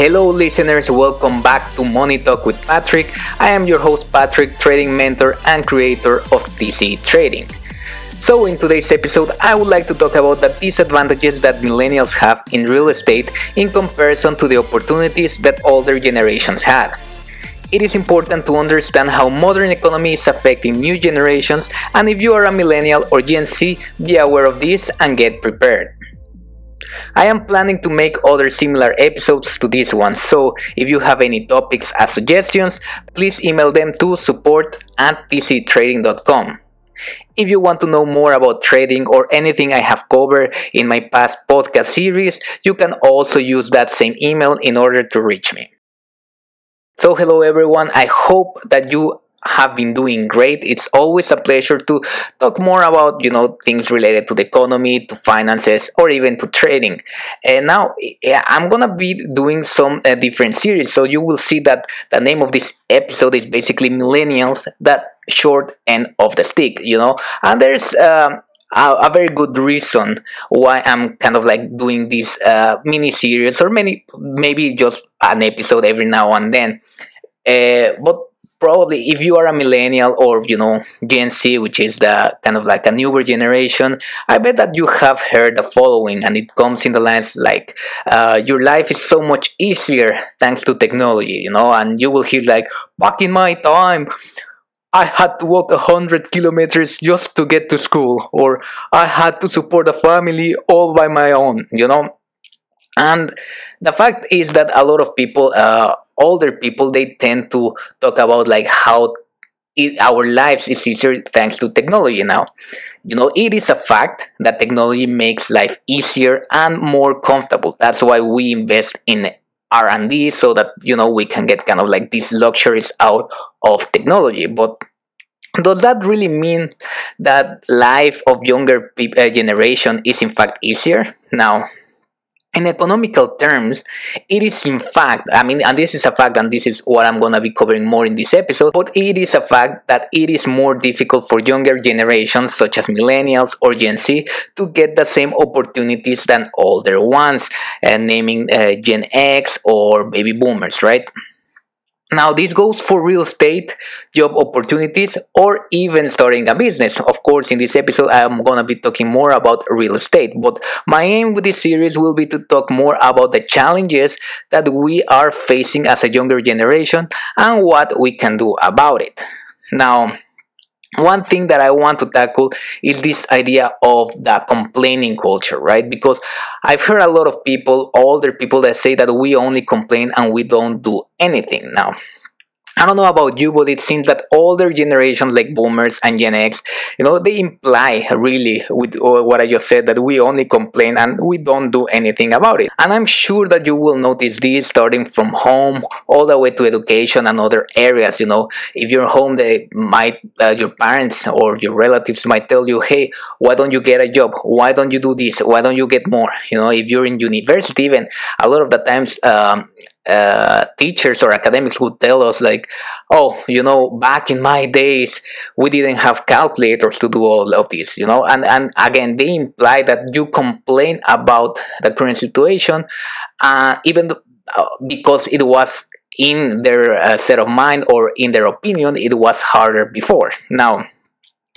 Hello, listeners, welcome back to Money Talk with Patrick. I am your host, Patrick, trading mentor and creator of TC Trading. So, in today's episode, I would like to talk about the disadvantages that millennials have in real estate in comparison to the opportunities that older generations had. It is important to understand how modern economy is affecting new generations, and if you are a millennial or Gen Z, be aware of this and get prepared. I am planning to make other similar episodes to this one, so if you have any topics as suggestions, please email them to support at tctrading.com. If you want to know more about trading or anything I have covered in my past podcast series, you can also use that same email in order to reach me. So, hello everyone, I hope that you have been doing great. It's always a pleasure to talk more about, you know, things related to the economy, to finances, or even to trading. And now I'm gonna be doing some uh, different series. So you will see that the name of this episode is basically Millennials, that short end of the stick, you know. And there's um, a, very good reason why I'm kind of like doing this uh, mini series or many maybe just an episode every now and then. Uh, but probably if you are a millennial or you know gen z which is the kind of like a newer generation i bet that you have heard the following and it comes in the lines like uh, your life is so much easier thanks to technology you know and you will hear like back in my time I had to walk a hundred kilometers just to get to school, or I had to support a family all by my own, you know. And the fact is that a lot of people uh, older people they tend to talk about like how it, our lives is easier thanks to technology now. You know it is a fact that technology makes life easier and more comfortable. That's why we invest in r&d so that you know we can get kind of like these luxuries out of technology. But does that really mean that life of younger pe- uh, generation is in fact easier? Now in economical terms, it is in fact, I mean, and this is a fact, and this is what I'm to be covering more in this episode, but it is a fact that it is more difficult for younger generations, such as millennials or Gen Z, to get the same opportunities than older ones, and naming uh, Gen X or baby boomers, right? Now, this goes for real estate, job opportunities, or even starting a business. Of course, in this episode, I'm gonna be talking more about real estate, but my aim with this series will be to talk more about the challenges that we are facing as a younger generation and what we can do about it. Now, one thing that I want to tackle is this idea of the complaining culture, right? Because I've heard a lot of people, older people, that say that we only complain and we don't do anything. Now, I don't know about you, but it seems that older generations like boomers and Gen X, you know, they imply really with uh, what I just said that we only complain and we don't do anything about it. And I'm sure that you will notice this starting from home all the way to education and other areas. You know, if you're home, they might, uh, your parents or your relatives might tell you, hey, why don't you get a job? Why don't you do this? Why don't you get more? You know, if you're in university, even a lot of the times, um, uh, teachers or academics would tell us like oh you know back in my days we didn't have calculators to do all of this you know? And and again they imply that you complain about the current situation uh, even though, uh, because it was in their uh, set of mind or in their opinion it was harder before. Now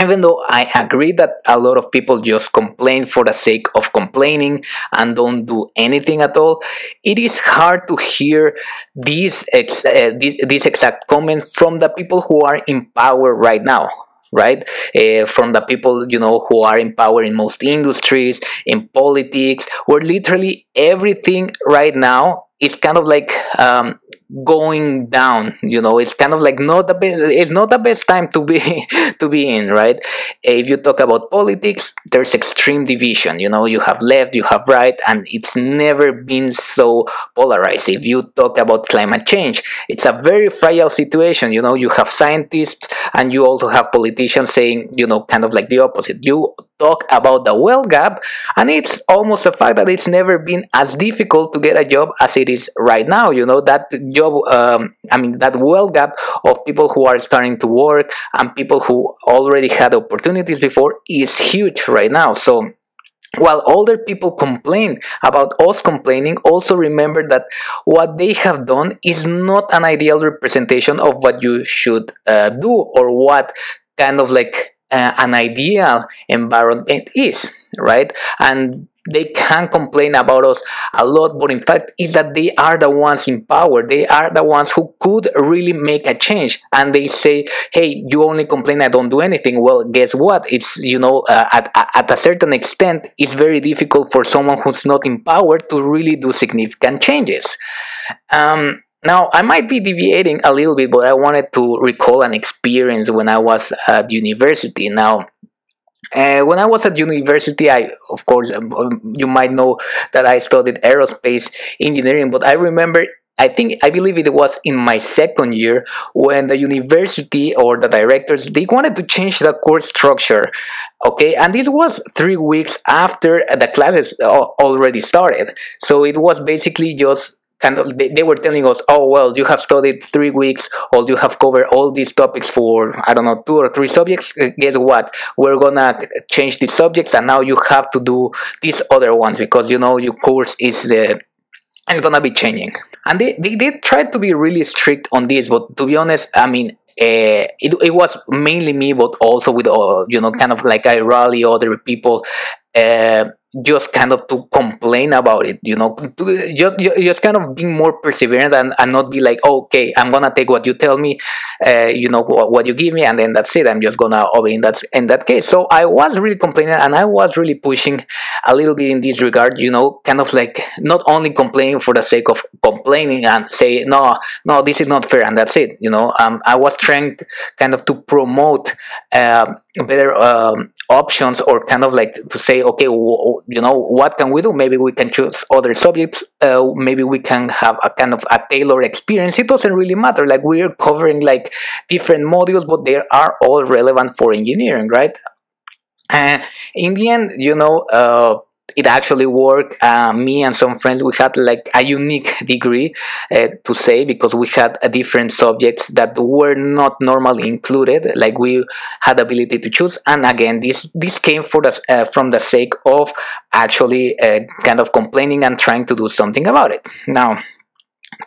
even though I agree that a lot of people just complain for the sake of complaining and don't do anything at all, it is hard to hear these, ex- uh, this, this exact comment from the people who are in power right now right? Uh, from the people you know who are in power in most industries in politics where literally everything right now is kind of like um, going down you know it's kind of like not the best it's not the best time to be to be in right? If you talk about politics there's extreme division you know you have left you have right and it's never been so polarized. If you talk about climate change it's a very fragile situation you know you have scientists and you also have politicians saying you know kind of like the opposite. You talk about the wealth gap and it's almost a fact that it's never been as difficult to get a job as it is right now you know that job um, i mean that wealth gap of people who are starting to work and people who already had opportunities before is huge right now so while older people complain about us complaining, also remember that what they have done is not an ideal representation of what you should uh, do or what kind of like uh, an ideal environment is, right? And they can complain about us a lot, but in fact, is that they are the ones in power. They are the ones who could really make a change. And they say, "Hey, you only complain. I don't do anything." Well, guess what? It's you know, uh, at at a certain extent, it's very difficult for someone who's not in power to really do significant changes. Um, now, I might be deviating a little bit, but I wanted to recall an experience when I was at university. Now, uh, when I was at university, I, of course, um, um, you might know that I studied aerospace engineering, but I remember I think I believe it was in my second year when the university or the directors they wanted to change the course structure. Okay, and this was three weeks after the classes uh, already started. So it was basically just kind of they, they were telling us oh well you have studied three weeks or you have covered all these topics for i don't know two or three subjects. Uh, guess what? We're gonna change the subjects and now you have to do these other ones because you know your course is the and it's gonna be changing. And they, they, they tried to be really strict on this but to be honest i mean uh, it, it was mainly me but also with uh, you know kind of like i rally other people uh, just kind of to complain about it you know? Just just kind of being more perseverant and, and not be like oh, okay i'm gonna take what you tell me uh, you know what, you give me and then that's it. I'm just gonna obey in that in that case. So i was really complaining and i was really pushing a little bit in this regard you know? Kind of like not only complaining for the sake of complaining and say no no this is not fair and that's it you know? Um, i was trying kind of to promote uh, better um, options or kind of like to say okay you know what can we do? Maybe we can choose other subjects uh, maybe we can have a kind of a tailored experience. It doesn't really matter like we're covering like different modules but they are all relevant for engineering right? And in the end you know uh, it actually worked. Uh, me and some friends, we had like a unique degree uh, to say because we had uh, different subjects that were not normally included. Like we had ability to choose, and again, this this came for the, uh, from the sake of actually uh, kind of complaining and trying to do something about it. Now.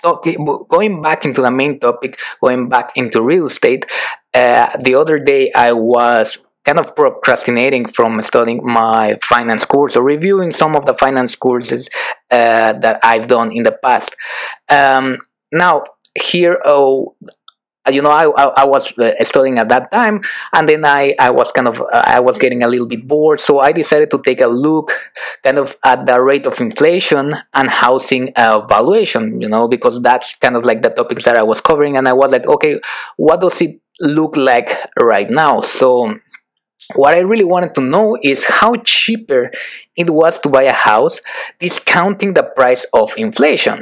Okay, going back into the main topic, going back into real estate, uh, the other day I was kind of procrastinating from studying my finance course or reviewing some of the finance courses uh, that I've done in the past. Um, now, here, oh, you know, I, I, was uh, studying at that time, and then I, I was kind of, uh, I was getting a little bit bored, so I decided to take a look kind of at the rate of inflation and housing uh, valuation, you know, because that's kind of like the topics that I was covering, and I was like, okay, what does it look like right now? So, what I really wanted to know is how cheaper it was to buy a house, discounting the price of inflation.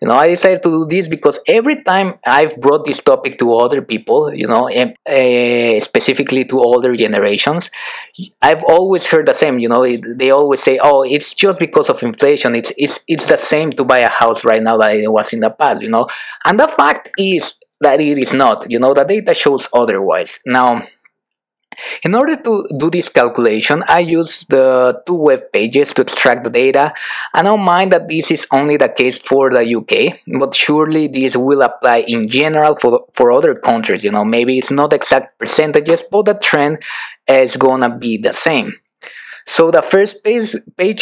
You know, I decided to do this because every time I've brought this topic to other people, you know, uh, specifically to older generations, I've always heard the same. You know, they always say, "Oh, it's just because of inflation. It's it's it's the same to buy a house right now that it was in the past." You know, and the fact is that it is not. You know, the data shows otherwise. Now in order to do this calculation, I use the two web pages to extract the data. and I don't mind that this is only the case for the UK, but surely this will apply in general for, for other countries. You know, maybe it's not exact percentages, but the trend is gonna be the same. So the first page,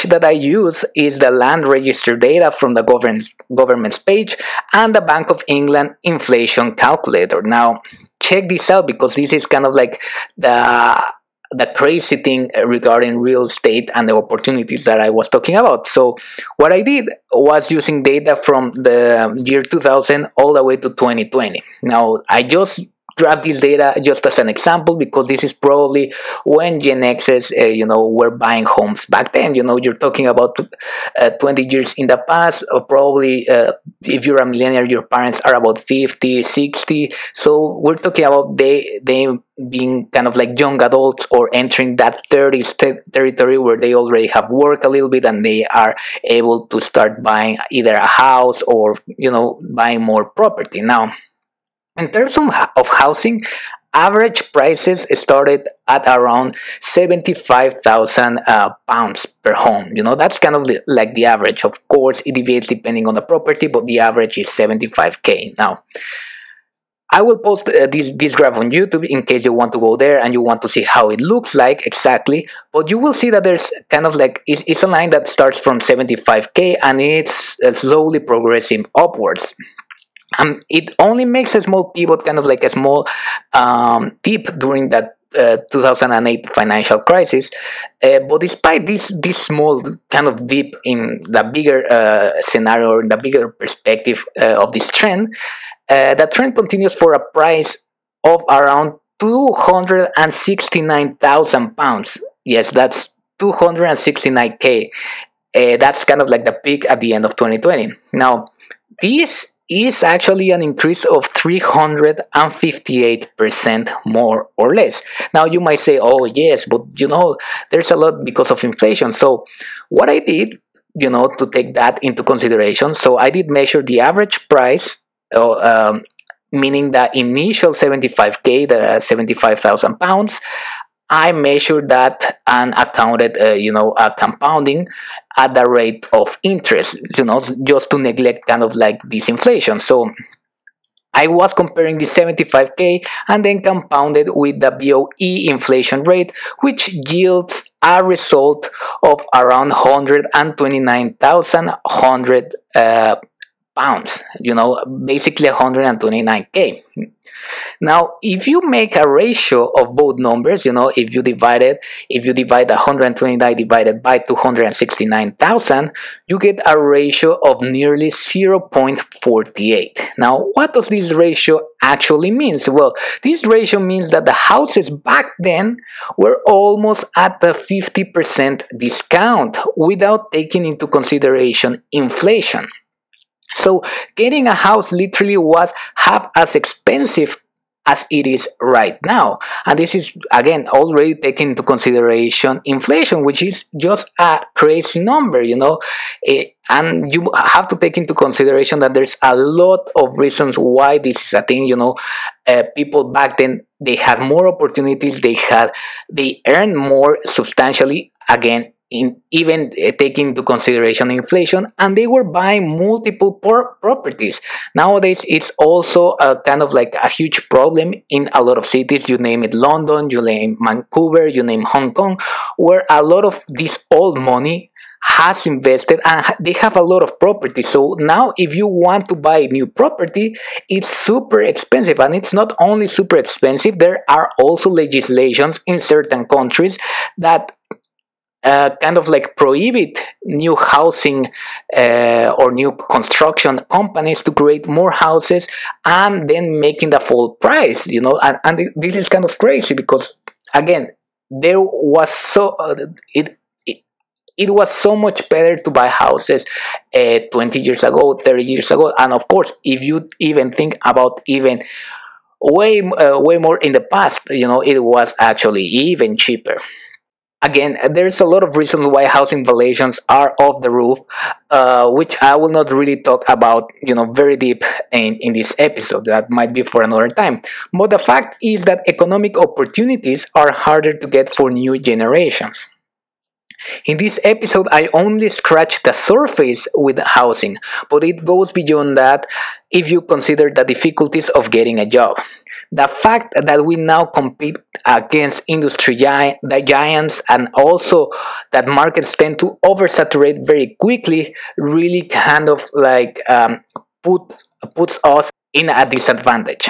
that I use is the land register data from the government, government's page and the Bank of England inflation calculator. Now, check this out because this is kind of like the the crazy thing regarding real estate and the opportunities that I was talking about. So what I did was using data from the year 2000 all the way to 2020. Now I just grab this data just as an example because this is probably when Gen Xs, uh, you know, were buying homes back then. You know, you're talking about uh, 20 years in the past, or probably uh, if you're a millennial, your parents are about 50, 60. So we're talking about they they being kind of like young adults or entering that 30s territory where they already have worked a little bit and they are able to start buying either a house or you know buying more property now in terms of, housing, average prices started at around 75,000 uh, pounds per home. You know, that's kind of like the average. Of course, it deviates depending on the property, but the average is 75k. Now, I will post uh, this, this graph on YouTube in case you want to go there and you want to see how it looks like exactly. But you will see that there's kind of like, it's, it's a line that starts from 75k and it's uh, slowly progressing upwards. And it only makes a small pivot, kind of like a small um, dip during that uh, 2008 financial crisis. Uh, but despite this this small kind of dip in the bigger uh, scenario, in the bigger perspective uh, of this trend, uh, the trend continues for a price of around 269,000 pounds. Yes, that's 269k. Uh, that's kind of like the peak at the end of 2020. Now, this is actually an increase of 358% more or less. Now, you might say, oh, yes, but you know, there's a lot because of inflation. So, what I did, you know, to take that into consideration, so I did measure the average price um, meaning the initial 75k, the 75,000 pounds, I measured that and accounted, uh, you know, uh, compounding at the rate of interest, you know, just to neglect kind of like this inflation. So I was comparing the 75k and then compounded with the BOE inflation rate, which yields a result of around 129,100 uh, pounds, you know, basically 129k. Now, if you make a ratio of both numbers, you know, if you divide it, if you divide 129 divided by 269,000, you get a ratio of nearly 0.48. Now, what does this ratio actually means? Well, this ratio means that the houses back then were almost at the 50% discount without taking into consideration inflation. So getting a house literally was half as expensive as it is right now. And this is again already taking into consideration inflation, which is just a crazy number, you know. Eh, and you have to take into consideration that there's a lot of reasons why this is a thing, you know. Uh, people back then they had more opportunities, they had they earned more substantially again in even uh, taking into consideration inflation and they were buying multiple properties nowadays it's also a kind of like a huge problem in a lot of cities you name it london you name vancouver you name hong kong where a lot of this old money has invested and they have a lot of property. So now if you want to buy new property, it's super expensive. And it's not only super expensive, there are also legislations in certain countries that uh, kind of like prohibit new housing uh, or new construction companies to create more houses and then making the full price you know? And, and this is kind of crazy because again there was so uh, it, it it was so much better to buy houses uh, 20 years ago 30 years ago. And of course if you even think about even way uh, way more in the past you know it was actually even cheaper again there's a lot of reasons why housing valuations are off the roof uh, which i will not really talk about you know very deep in, in this episode. That might be for another time. But the fact is that economic opportunities are harder to get for new generations. In this episode, I only scratched the surface with housing, but it goes beyond that if you consider the difficulties of getting a job the fact that we now compete against industry gi- giants and also that markets tend to oversaturate very quickly really kind of like um, put puts us in a disadvantage.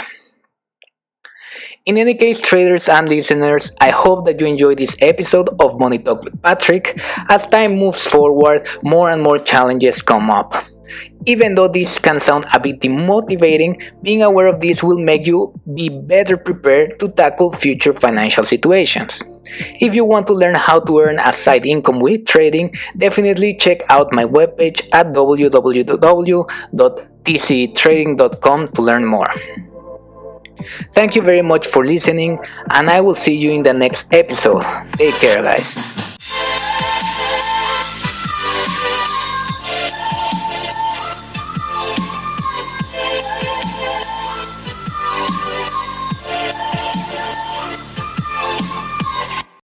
In any case, traders and listeners, I hope that you enjoyed this episode of Money Talk with Patrick. As time moves forward, more and more challenges come up. Even though this can sound a bit demotivating, being aware of this will make you be better prepared to tackle future financial situations. If you want to learn how to earn a side income with trading, definitely check out my webpage at www.tctrading.com to learn more. Thank you very much for listening, and I will see you in the next episode. Take care, guys.